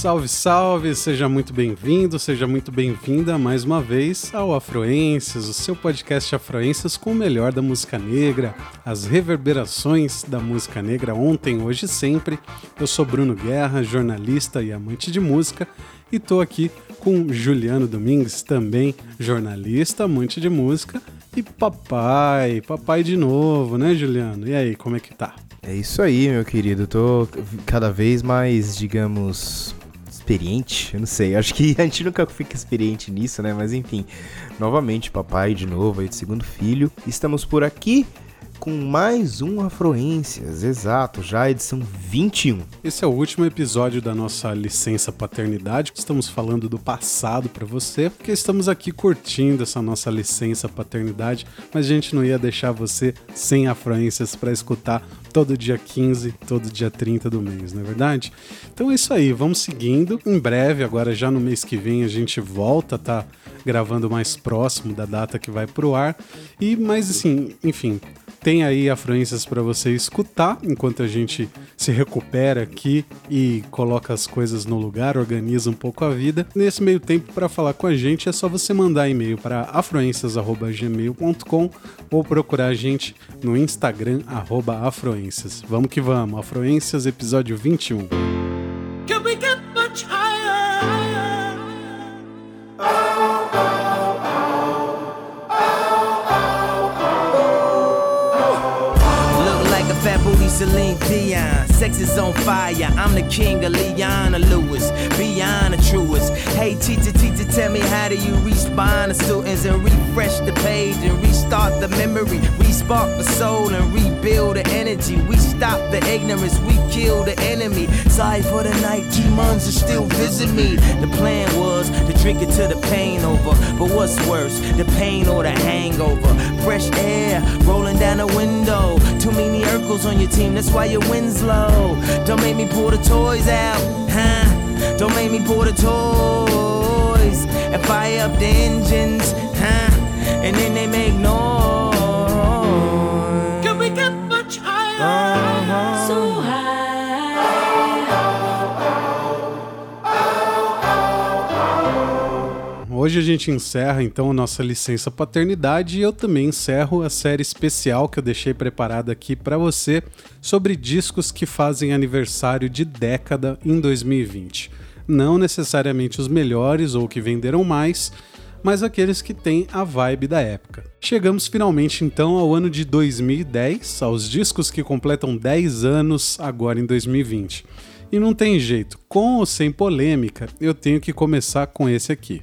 Salve, salve! Seja muito bem-vindo, seja muito bem-vinda mais uma vez ao Afroências, o seu podcast Afroências com o melhor da música negra, as reverberações da música negra ontem, hoje e sempre. Eu sou Bruno Guerra, jornalista e amante de música, e tô aqui com Juliano Domingues, também jornalista, amante de música e papai, papai de novo, né, Juliano? E aí, como é que tá? É isso aí, meu querido. Tô cada vez mais, digamos, experiente. Eu não sei, acho que a gente nunca fica experiente nisso, né? Mas enfim, novamente, papai de novo aí de segundo filho. Estamos por aqui com mais um Afroências, exato, já edição 21. Esse é o último episódio da nossa licença paternidade. Estamos falando do passado para você, porque estamos aqui curtindo essa nossa licença paternidade, mas a gente não ia deixar você sem Afroências para escutar todo dia 15, todo dia 30 do mês, não é verdade? Então é isso aí, vamos seguindo. Em breve, agora já no mês que vem, a gente volta, tá gravando mais próximo da data que vai pro ar. E mais assim, enfim, tem aí afluências para você escutar enquanto a gente se recupera aqui e coloca as coisas no lugar, organiza um pouco a vida. Nesse meio tempo, para falar com a gente, é só você mandar e-mail para afluências.gmail.com ou procurar a gente no Instagram, afluências. Vamos que vamos, Afluências, episódio 21. Can Celine Dion. Sex is on fire. I'm the king of Leona Lewis. Beyond the truest. Hey, teacher, teacher, tell me how do you respawn the students and refresh the page and restart the memory? Respark the soul and rebuild the energy. We stop the ignorance. We kill the enemy. Sorry for the night. Demons are still visit me. The plan was to drink it till the pain over. But what's worse, the pain or the hangover? Fresh air rolling down the window. Too many Urkels on your team that's why your wind's low. Don't make me pull the toys out, huh? Don't make me pull the toys and fire up the engines, huh? And then they make noise. Can we get much higher? Uh-huh. Hoje a gente encerra então a nossa licença paternidade e eu também encerro a série especial que eu deixei preparada aqui para você sobre discos que fazem aniversário de década em 2020. Não necessariamente os melhores ou que venderam mais, mas aqueles que têm a vibe da época. Chegamos finalmente então ao ano de 2010, aos discos que completam 10 anos agora em 2020. E não tem jeito, com ou sem polêmica, eu tenho que começar com esse aqui.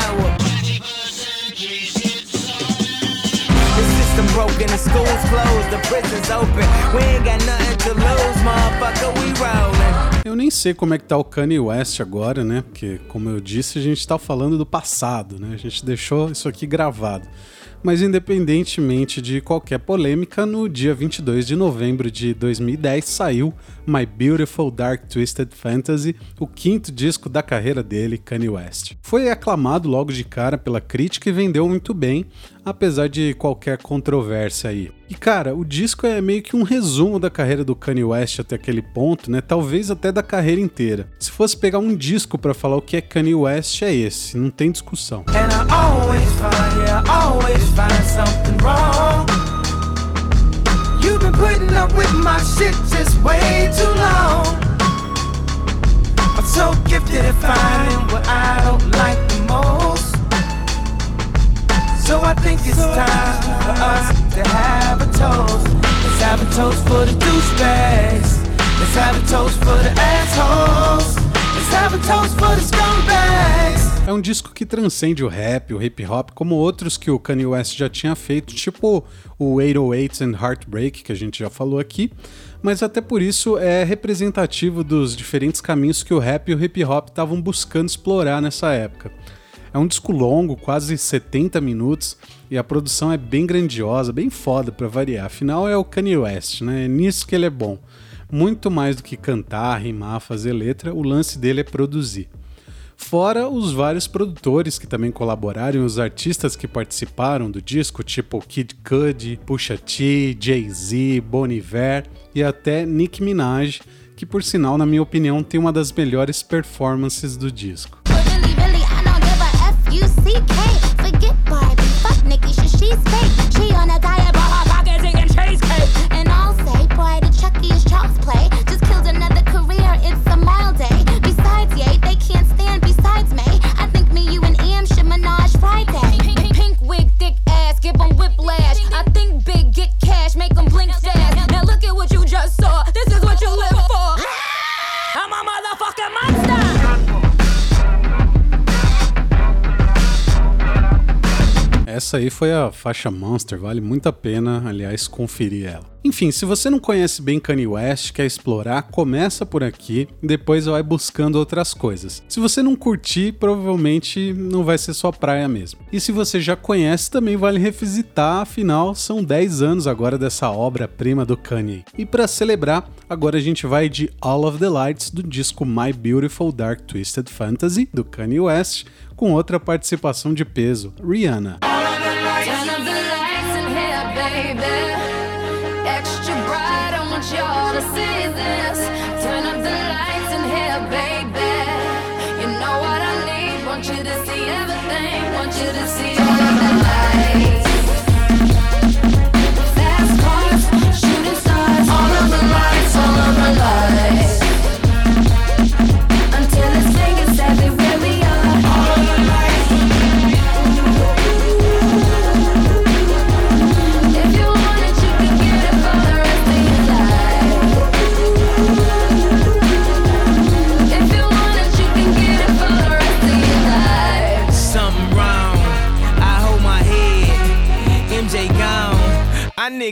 Broken, the school's closed, the prison's open. We ain't got nothing to lose, motherfucker, we rollin'. Eu nem sei como é que tá o Kanye West agora, né? Porque, como eu disse, a gente tá falando do passado, né? A gente deixou isso aqui gravado mas independentemente de qualquer polêmica, no dia 22 de novembro de 2010 saiu My Beautiful Dark Twisted Fantasy, o quinto disco da carreira dele, Kanye West. Foi aclamado logo de cara pela crítica e vendeu muito bem, apesar de qualquer controvérsia aí. E cara, o disco é meio que um resumo da carreira do Kanye West até aquele ponto, né? Talvez até da carreira inteira. Se fosse pegar um disco para falar o que é Kanye West, é esse, não tem discussão. You've so I think it's time for us to have a toast. Let's have a toast for the douchebags. Let's have a toast for the assholes. Let's have a toast for the scumbags. É um disco que transcende o rap, o hip hop, como outros que o Kanye West já tinha feito, tipo o 808 and Heartbreak, que a gente já falou aqui, mas até por isso é representativo dos diferentes caminhos que o rap e o hip hop estavam buscando explorar nessa época. É um disco longo, quase 70 minutos, e a produção é bem grandiosa, bem foda para variar. Afinal é o Kanye West, né? É nisso que ele é bom. Muito mais do que cantar, rimar, fazer letra, o lance dele é produzir. Fora os vários produtores que também colaboraram, os artistas que participaram do disco, tipo Kid Cudi, Pusha T, Jay-Z, Bon Iver e até Nicki Minaj, que por sinal, na minha opinião, tem uma das melhores performances do disco. Forget Barbie, fuck Nikki, she's fake. She on a diet, but her pockets ain't cheesecake. And all Essa aí foi a faixa Monster, vale muito a pena, aliás, conferir ela. Enfim, se você não conhece bem Kanye West, quer explorar, começa por aqui e depois vai buscando outras coisas. Se você não curtir, provavelmente não vai ser sua praia mesmo. E se você já conhece, também vale revisitar, afinal são 10 anos agora dessa obra-prima do Kanye. E para celebrar, agora a gente vai de All of the Lights do disco My Beautiful Dark Twisted Fantasy do Kanye West, com outra participação de peso, Rihanna. Y'all to see this. Turn up the lights in here, baby. You know what I need. Want you to see everything. Want you to see all of the lights.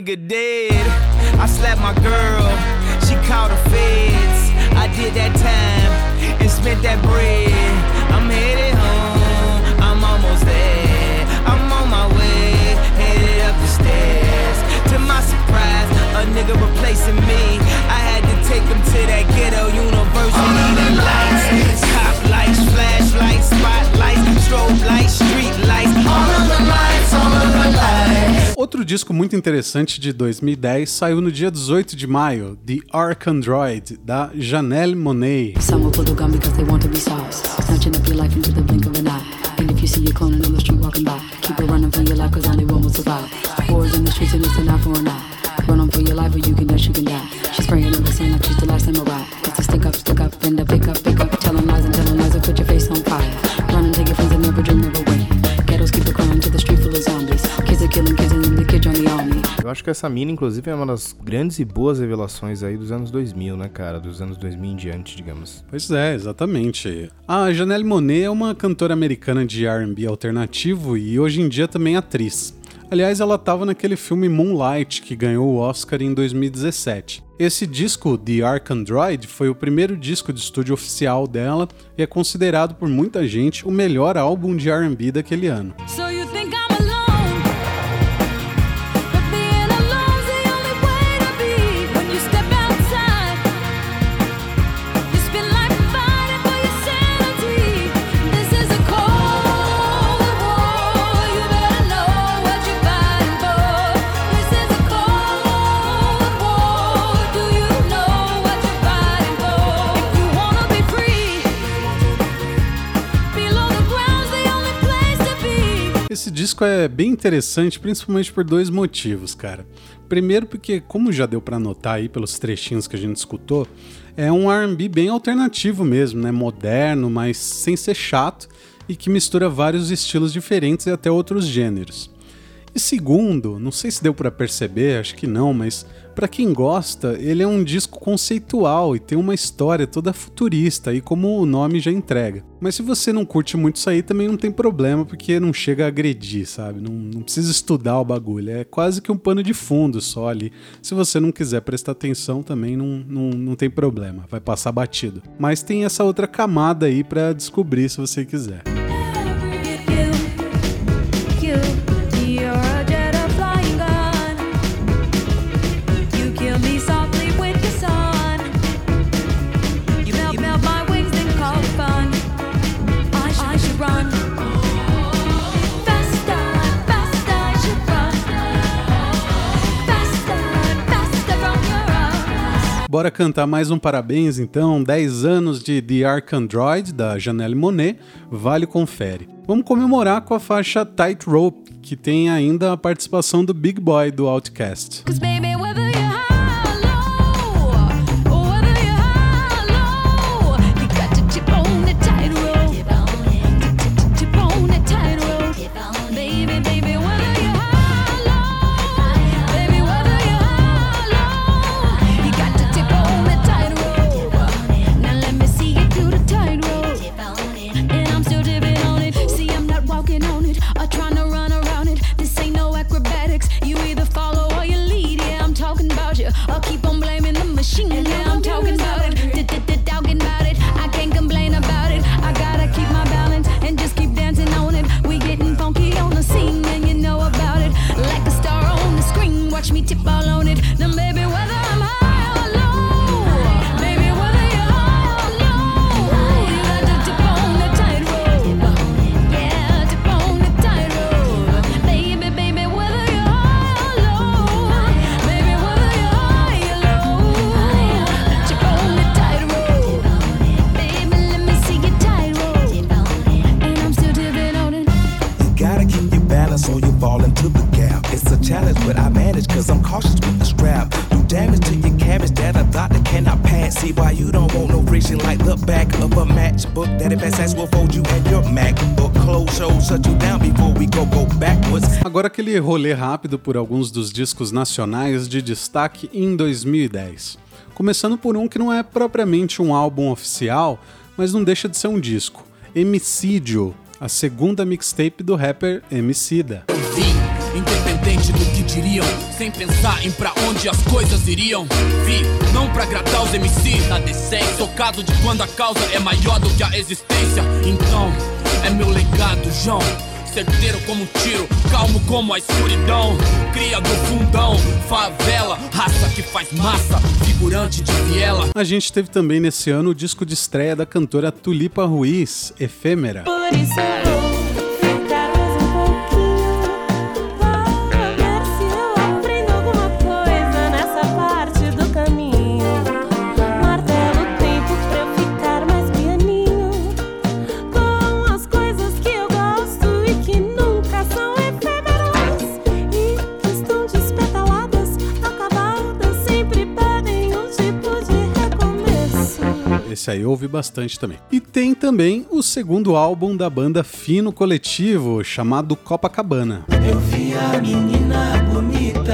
Nigga dead. I slapped my girl. She called the feds. I did that time and spent that bread. Outro disco muito interessante de 2010 saiu no dia 18 de maio, The Ark Android, da Janelle Monet. Run on for your life or you can dash, you can die. She's spraying on the like she's Eu acho que essa mina, inclusive, é uma das grandes e boas revelações aí dos anos 2000, né, cara? Dos anos 2000 em diante, digamos. Pois é, exatamente. A Janelle Monet é uma cantora americana de R&B alternativo e hoje em dia também atriz. Aliás, ela estava naquele filme Moonlight que ganhou o Oscar em 2017. Esse disco, The Ark Android, foi o primeiro disco de estúdio oficial dela e é considerado por muita gente o melhor álbum de R&B daquele ano. So disco é bem interessante, principalmente por dois motivos, cara. Primeiro, porque, como já deu pra notar aí pelos trechinhos que a gente escutou, é um R&B bem alternativo mesmo, né? Moderno, mas sem ser chato e que mistura vários estilos diferentes e até outros gêneros. E segundo, não sei se deu pra perceber, acho que não, mas pra quem gosta, ele é um disco conceitual e tem uma história toda futurista, aí como o nome já entrega. Mas se você não curte muito isso aí, também não tem problema, porque não chega a agredir, sabe? Não, não precisa estudar o bagulho, é quase que um pano de fundo só ali. Se você não quiser prestar atenção, também não, não, não tem problema, vai passar batido. Mas tem essa outra camada aí pra descobrir se você quiser. Bora cantar mais um parabéns então, 10 anos de The Ark Android da Janelle Monet, vale confere. Vamos comemorar com a faixa Tightrope, que tem ainda a participação do Big Boy do Outcast. Aquele rolê rápido por alguns dos discos nacionais de destaque em 2010. Começando por um que não é propriamente um álbum oficial, mas não deixa de ser um disco. Emicídio, a segunda mixtape do rapper Emicida. Independente do que diriam, sem pensar em pra onde as coisas iriam. Vi, não pra agradar os MC decência, tocado de quando a causa é maior do que a existência. Então, é meu legado, João. Certeiro como um tiro, calmo como a escuridão. Cria do fundão, favela, raça que faz massa, figurante de viela. A gente teve também nesse ano o disco de estreia da cantora Tulipa Ruiz, Efêmera. Por isso eu Esse aí eu ouvi bastante também. E tem também o segundo álbum da banda Fino Coletivo, chamado Copacabana. Eu vi a menina bonita.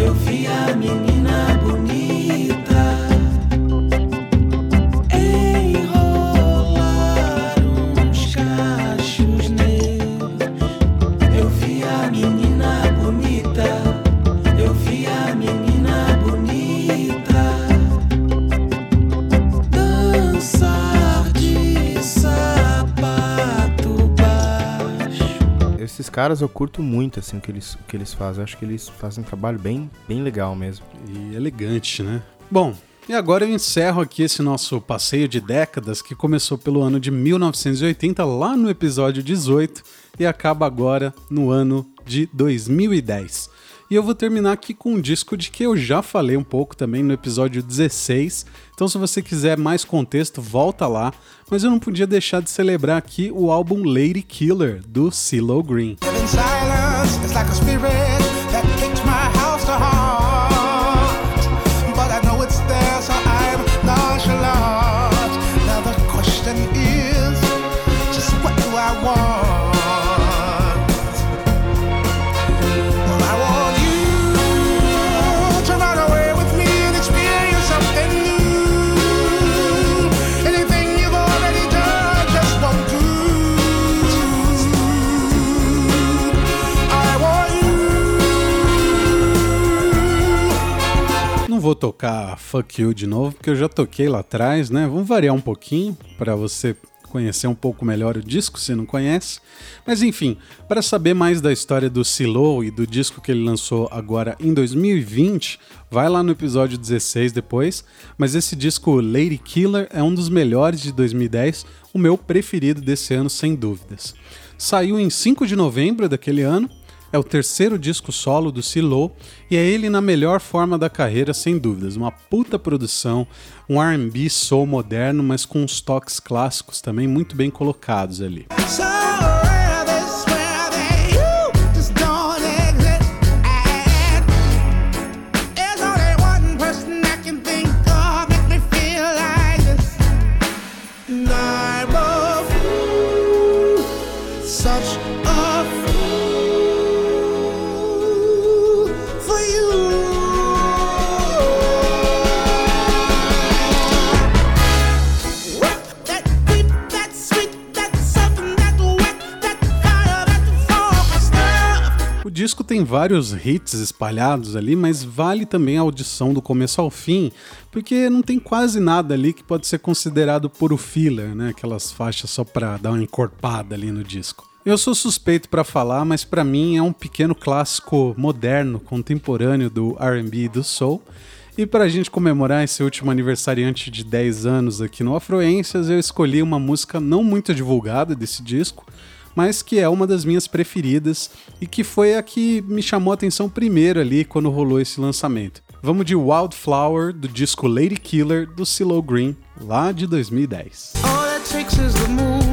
Eu vi a menina bonita. Caras eu curto muito, assim, o que eles, o que eles fazem. Eu acho que eles fazem um trabalho bem, bem legal mesmo. E elegante, né? Bom, e agora eu encerro aqui esse nosso passeio de décadas que começou pelo ano de 1980, lá no episódio 18, e acaba agora no ano de 2010. E eu vou terminar aqui com um disco de que eu já falei um pouco também no episódio 16. Então, se você quiser mais contexto, volta lá. Mas eu não podia deixar de celebrar aqui o álbum Lady Killer do CeeLo Green. Vou tocar Fuck You de novo, porque eu já toquei lá atrás, né? Vamos variar um pouquinho para você conhecer um pouco melhor o disco, se não conhece. Mas enfim, para saber mais da história do Silo e do disco que ele lançou agora em 2020, vai lá no episódio 16 depois. Mas esse disco Lady Killer é um dos melhores de 2010, o meu preferido desse ano, sem dúvidas. Saiu em 5 de novembro daquele ano É o terceiro disco solo do Silo e é ele na melhor forma da carreira, sem dúvidas. Uma puta produção, um R&B soul moderno, mas com uns toques clássicos também muito bem colocados ali. So disco tem vários hits espalhados ali, mas vale também a audição do começo ao fim, porque não tem quase nada ali que pode ser considerado puro filler, né? Aquelas faixas só pra dar uma encorpada ali no disco. Eu sou suspeito pra falar, mas pra mim é um pequeno clássico moderno, contemporâneo do R&B e do soul. E pra gente comemorar esse último aniversariante de 10 anos aqui no Afluências, eu escolhi uma música não muito divulgada desse disco, mas que é uma das minhas preferidas e que foi a que me chamou a atenção primeiro ali quando rolou esse lançamento. Vamos de Wildflower, do disco Lady Killer, do CeeLo Green, lá de 2010. All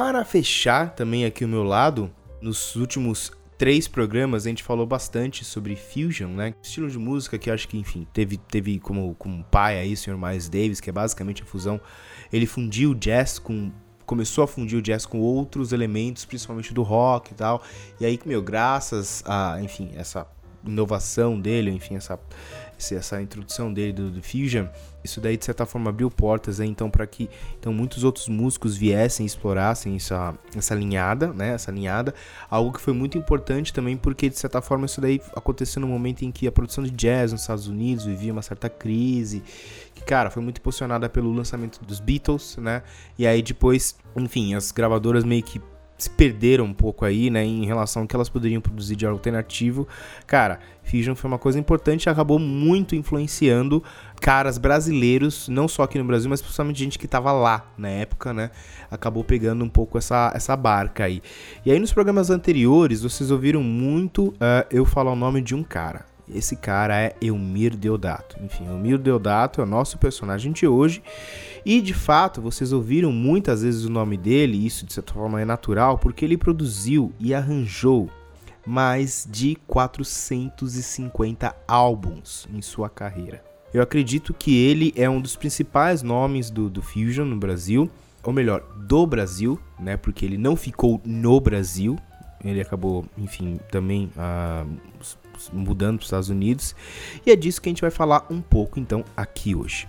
para fechar também aqui o meu lado, nos últimos três programas a gente falou bastante sobre fusion, né? Estilo de música que acho que, enfim, teve, teve como, como pai aí o Sr. Miles Davis, que é basicamente a fusão. Ele fundiu o jazz com começou a fundir o jazz com outros elementos, principalmente do rock e tal. E aí, meu, graças a, enfim, essa inovação dele, enfim, essa, essa introdução dele do, do Fusion, isso daí de certa forma abriu portas, né? Então, para que então muitos outros músicos viessem explorassem essa, essa linhada, né? Essa linhada, algo que foi muito importante também, porque de certa forma isso daí aconteceu no momento em que a produção de jazz nos Estados Unidos vivia uma certa crise, que, cara, foi muito impulsionada pelo lançamento dos Beatles, né? E aí depois, enfim, as gravadoras meio que se perderam um pouco aí, né, em relação ao que elas poderiam produzir de alternativo. Cara, Fusion foi uma coisa importante e acabou muito influenciando caras brasileiros, não só aqui no Brasil, mas principalmente gente que tava lá na época, né? Acabou pegando um pouco essa, essa barca aí. E aí nos programas anteriores, vocês ouviram muito ah, eu falar o nome de um cara. Esse cara é Elmir Deodato. Enfim, Elmir Deodato é o nosso personagem de hoje. E de fato, vocês ouviram muitas vezes o nome dele, isso de certa forma é natural, porque ele produziu e arranjou mais de 450 álbuns em sua carreira. Eu acredito que ele é um dos principais nomes do, do Fusion no Brasil, ou melhor, do Brasil, né? Porque ele não ficou no Brasil, ele acabou, enfim, também s- mudando para os Estados Unidos. E é disso que a gente vai falar um pouco então aqui hoje.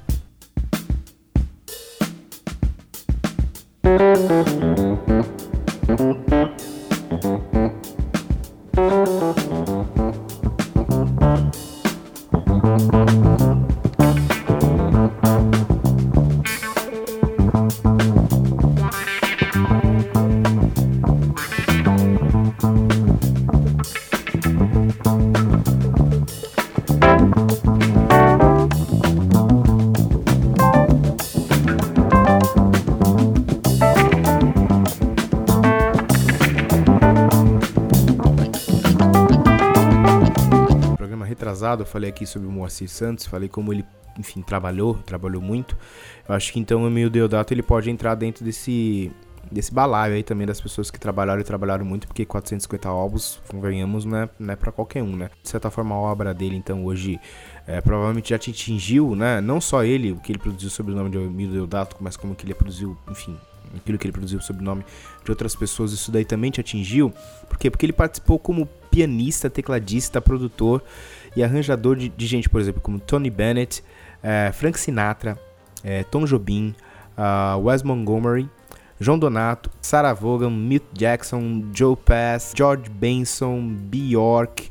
Retrasado, eu falei aqui sobre o Moacir Santos, falei como ele, enfim, trabalhou, trabalhou muito. Eu acho que então o Emílio Deodato ele pode entrar dentro desse desse balaio aí também das pessoas que trabalharam e trabalharam muito, porque 450 álbuns, convenhamos, não é, não é pra qualquer um, né? De certa forma, a obra dele, então, hoje, é, provavelmente já te atingiu, né? Não só ele, o que ele produziu sob o nome de Emílio Deodato, mas como que ele produziu, enfim, aquilo que ele produziu sob o nome de outras pessoas, isso daí também te atingiu. Por quê? Porque ele participou como pianista, tecladista, produtor e arranjador de, de gente, por exemplo, como Tony Bennett, é, Frank Sinatra, é, Tom Jobim, ah, Wes Montgomery, João Donato, Sarah Vaughan, Milt Jackson, Joe Pass, George Benson, Bjork,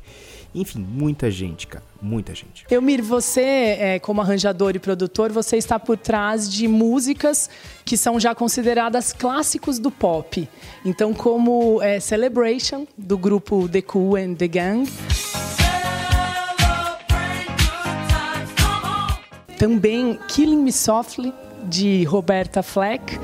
enfim, muita gente, cara, muita gente. Elmir, você, é, como arranjador e produtor, você está por trás de músicas que são já consideradas clássicos do pop. Então, como é, Celebration, do grupo The Cool and the Gang. Também Killing Me Softly, de Roberta Fleck.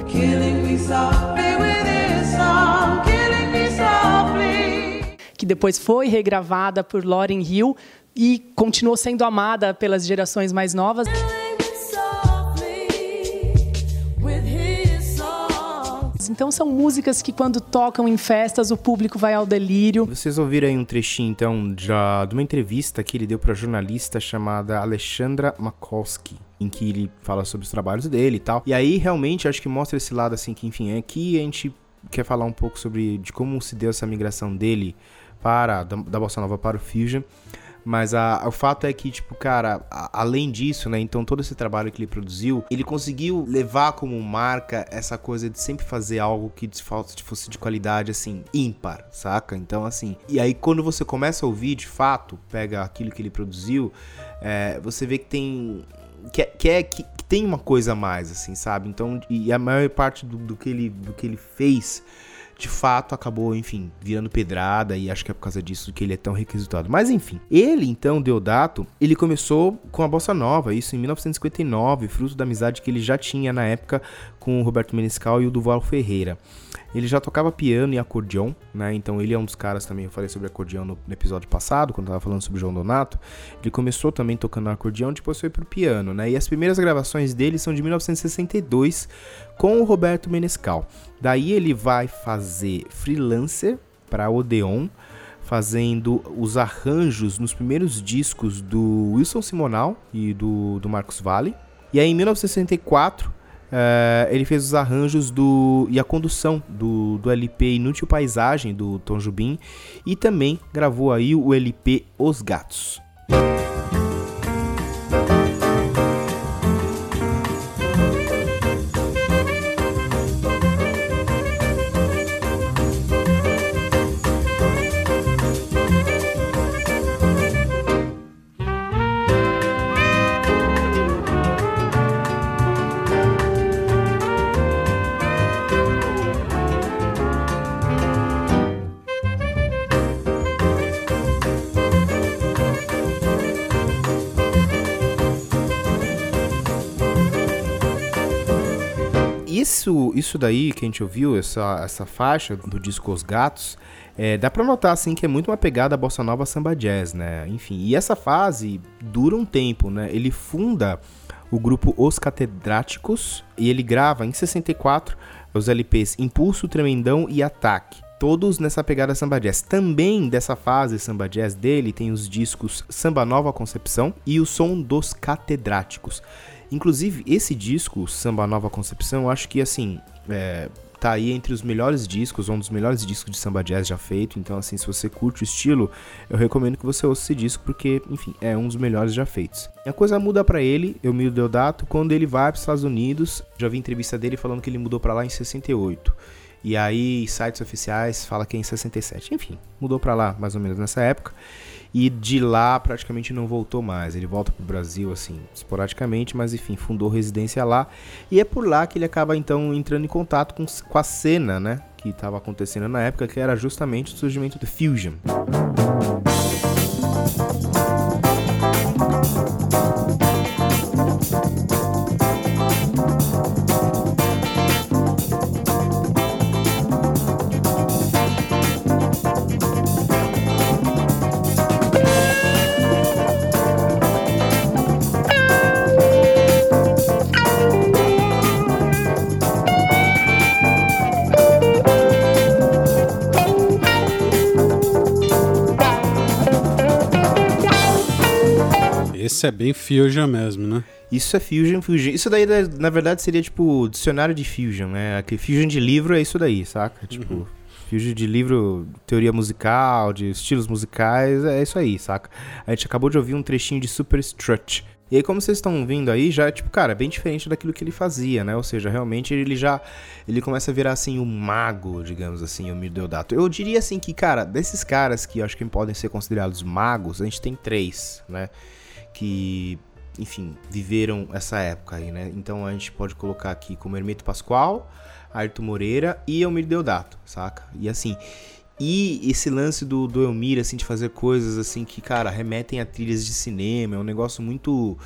Que depois foi regravada por Lauryn Hill e continuou sendo amada pelas gerações mais novas. Então são músicas que quando tocam em festas o público vai ao delírio. Vocês ouviram aí um trechinho, então, de uma entrevista que ele deu para jornalista chamada Alexandra Makoski, em que ele fala sobre os trabalhos dele e tal. E aí, realmente, acho que mostra esse lado, assim, que, enfim, aqui a gente quer falar um pouco sobre de como se deu essa migração dele para, da, da Bossa Nova para o Fusion. Mas a, o fato é que, tipo, cara, a- além disso, né? Então todo esse trabalho que ele produziu, ele conseguiu levar como marca essa coisa de sempre fazer algo que de falta- fosse de qualidade, assim, ímpar, saca? Então, assim. E aí, quando você começa a ouvir, de fato, pega aquilo que ele produziu, é, você vê que tem. Que, é- que, é, que, tem uma coisa a mais, assim, sabe? Então, e a maior parte do, do que, ele, do que ele fez de fato acabou, enfim, virando pedrada e acho que é por causa disso que ele é tão requisitado. Mas enfim, ele então, Deodato, ele começou com a bossa nova, isso em 1959, fruto da amizade que ele já tinha na época com o Roberto Menescal e o Duval Ferreira. Ele já tocava piano e acordeão, né? Então ele é um dos caras também, eu falei sobre acordeão no, episódio passado, quando eu tava falando sobre o João Donato. Ele começou também tocando acordeão, depois foi pro piano, né? E as primeiras gravações dele são de 1962 com o Roberto Menescal. Daí ele vai fazer freelancer para Odeon, fazendo os arranjos nos primeiros discos do Wilson Simonal e do, do Marcos Valle. E aí em 1964 eh, ele fez os arranjos do e a condução do, do LP Inútil Paisagem do Tom Jobim e também gravou aí o LP Os Gatos. Isso, isso daí que a gente ouviu, essa, essa faixa do disco Os Gatos, é, dá pra notar assim que é muito uma pegada bossa nova samba jazz, né? Enfim, e essa fase dura um tempo, né? Ele funda o grupo Os Catedráticos e ele grava em 64 os LPs Impulso, Tremendão e Ataque. Todos nessa pegada samba jazz. Também dessa fase samba jazz dele tem os discos Samba Nova Concepção e o Som dos Catedráticos. Inclusive, esse disco, Samba Nova Concepção, eu acho que assim. É, tá aí entre os melhores discos, um dos melhores discos de samba jazz já feito. Então, assim, se você curte o estilo, eu recomendo que você ouça esse disco, porque, enfim, é um dos melhores já feitos. E a coisa muda pra ele, eu me Deodato, quando ele vai para os Estados Unidos. Já vi entrevista dele falando que ele mudou pra lá em 68. E aí, sites oficiais fala que é em 67. Enfim, mudou pra lá mais ou menos nessa época. E de lá praticamente não voltou mais. Ele volta pro Brasil, assim, esporadicamente, mas enfim, fundou residência lá. E é por lá que ele acaba então entrando em contato com, com a cena, né? Que estava acontecendo na época, que era justamente o surgimento do Fusion. Isso é bem fusion mesmo, né? Isso é Fusion, Fusion. Isso daí, né, na verdade, seria tipo dicionário de Fusion, né? Aquele Fusion de livro é isso daí, saca? Tipo, Fusion de livro, teoria musical, de estilos musicais, é isso aí, saca? A gente acabou de ouvir um trechinho de Super Strut. E aí, como vocês estão vendo aí, já é tipo, cara, bem diferente daquilo que ele fazia, né? Ou seja, realmente ele já. Ele começa a virar assim um mago, digamos assim, o Deodato. Eu diria assim que, cara, desses caras que eu acho que podem ser considerados magos, a gente tem três, né? Que enfim, viveram essa época aí, né? Então a gente pode colocar aqui como Hermeto Pascoal, Ayrton Moreira e Elmir Deodato, saca? E assim, e esse lance do, do Elmir, assim, de fazer coisas assim que, cara, remetem a trilhas de cinema, é um negócio muito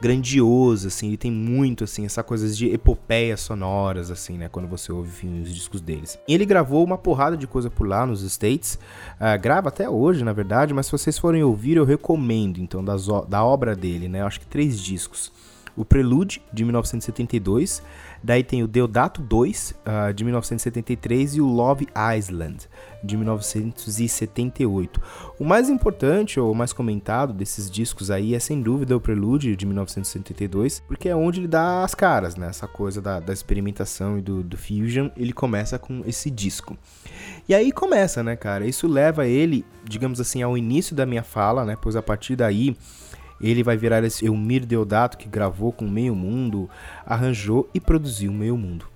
grandioso, assim, ele tem muito, assim, essa coisa de epopeias sonoras, assim, né, quando você ouve os discos deles. E ele gravou uma porrada de coisa por lá nos States, ah, grava até hoje, na verdade, mas se vocês forem ouvir, eu recomendo, então, das, da obra dele, né, acho que três discos. O Prelude, de 1972, daí tem o Deodato 2, ah, de 1973, e o Love Island, de 1978. O mais importante, ou mais comentado desses discos aí, é sem dúvida o Prelude, de 1972, porque é onde ele dá as caras, né, essa coisa da, da experimentação e do, do fusion, ele começa com esse disco. E aí começa, né, cara, isso leva ele, digamos assim, ao início da minha fala, né, pois a partir daí ele vai virar esse Elmir Deodato que gravou com Meio Mundo, arranjou e produziu Meio Mundo.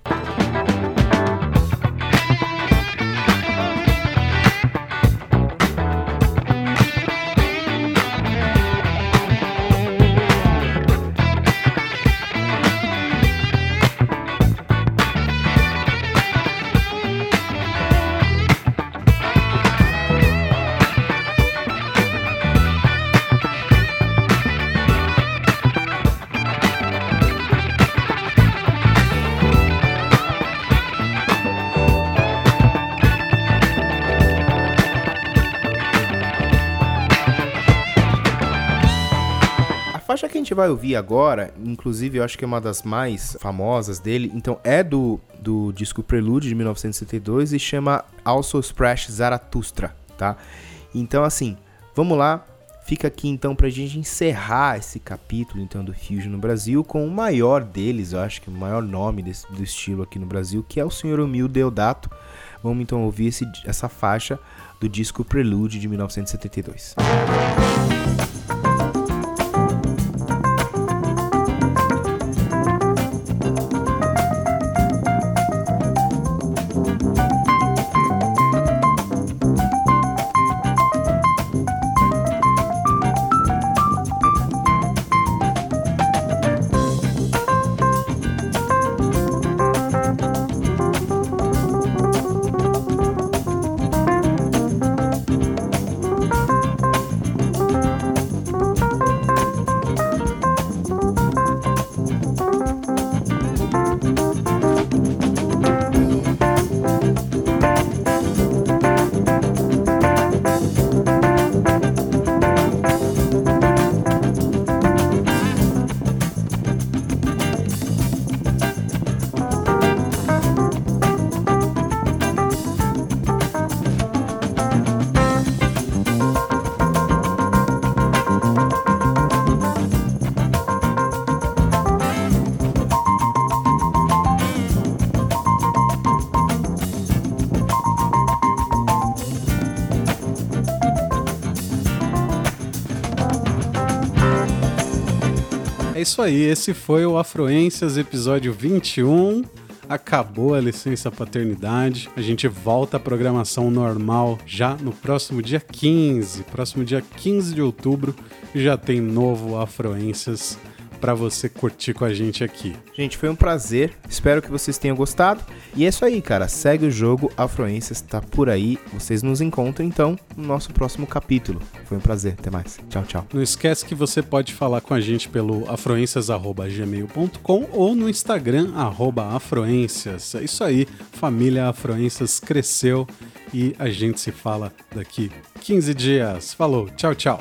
Faixa que a gente vai ouvir agora, inclusive eu acho que é uma das mais famosas dele, então é do, do disco Prelude de 1972 e chama Also Splash Zarathustra, tá? Então assim, vamos lá, fica aqui então pra gente encerrar esse capítulo então do Fusion no Brasil com o maior deles, eu acho que o maior nome desse, do estilo aqui no Brasil, que é o Sr. Emil Deodato. Vamos então ouvir esse, essa faixa do disco Prelude de 1972. É isso aí, esse foi o Afluências, episódio 21. Acabou a licença paternidade. A gente volta à programação normal já no próximo dia 15. Próximo dia 15 de outubro já tem novo Afluências para você curtir com a gente aqui. Gente, foi um prazer. Espero que vocês tenham gostado. E é isso aí, cara. Segue o jogo. Afluências tá por aí. Vocês nos encontram então no nosso próximo capítulo. Foi um prazer. Até mais. Tchau, tchau. Não esquece que você pode falar com a gente pelo afluências.gmail.com ou no Instagram, arroba afluências. É isso aí, família Afluências cresceu e a gente se fala daqui 15 dias. Falou, tchau, tchau.